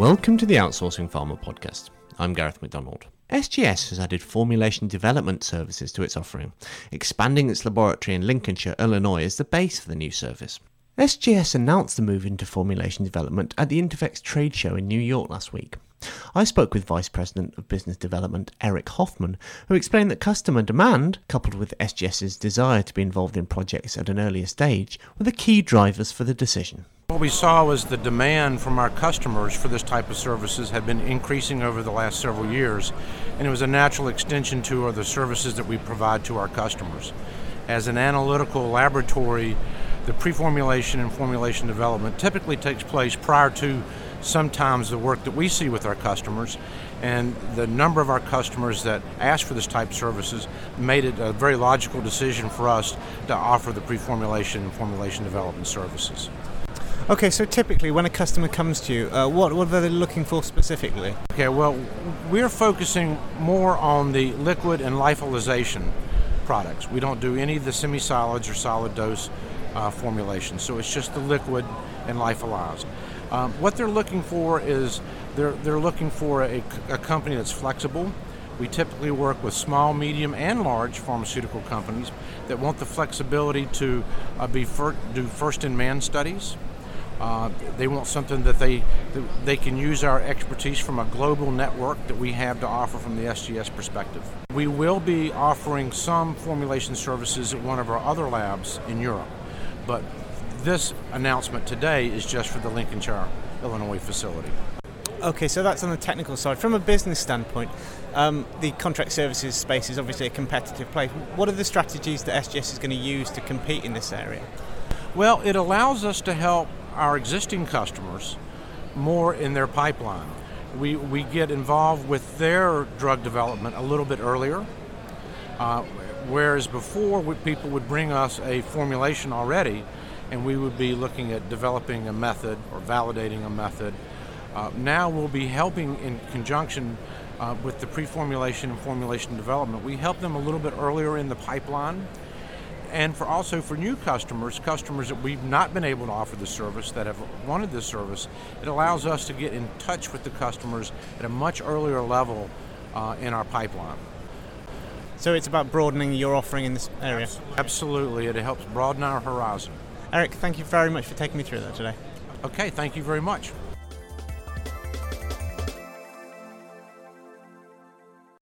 Welcome to the Outsourcing Pharma podcast. I'm Gareth McDonald. SGS has added formulation development services to its offering, expanding its laboratory in Lincolnshire, Illinois as the base for the new service. SGS announced the move into formulation development at the Interphex trade show in New York last week. I spoke with Vice President of Business Development Eric Hoffman, who explained that customer demand, coupled with SGS's desire to be involved in projects at an earlier stage, were the key drivers for the decision. What we saw was the demand from our customers for this type of services had been increasing over the last several years, and it was a natural extension to uh, the services that we provide to our customers. As an analytical laboratory, the pre-formulation and formulation development typically takes place prior to sometimes the work that we see with our customers and the number of our customers that ask for this type of services made it a very logical decision for us to offer the pre-formulation and formulation development services. Okay, so typically when a customer comes to you, uh, what, what are they looking for specifically? Okay, well, we're focusing more on the liquid and lyophilization products. We don't do any of the semi solids or solid dose uh, formulations, so it's just the liquid and lyophilized. Um, what they're looking for is they're, they're looking for a, a company that's flexible. We typically work with small, medium, and large pharmaceutical companies that want the flexibility to uh, be fir- do first in man studies. Uh, they want something that they that they can use our expertise from a global network that we have to offer from the SGS perspective. We will be offering some formulation services at one of our other labs in Europe, but this announcement today is just for the Lincolnshire, Illinois facility. Okay, so that's on the technical side. From a business standpoint, um, the contract services space is obviously a competitive place. What are the strategies that SGS is going to use to compete in this area? Well, it allows us to help our existing customers more in their pipeline. We, we get involved with their drug development a little bit earlier, uh, whereas before we, people would bring us a formulation already and we would be looking at developing a method or validating a method. Uh, now we'll be helping in conjunction uh, with the pre-formulation and formulation development. We help them a little bit earlier in the pipeline and for also for new customers, customers that we've not been able to offer the service that have wanted this service, it allows us to get in touch with the customers at a much earlier level uh, in our pipeline. So it's about broadening your offering in this area. Absolutely, it helps broaden our horizon. Eric, thank you very much for taking me through that today. Okay, thank you very much.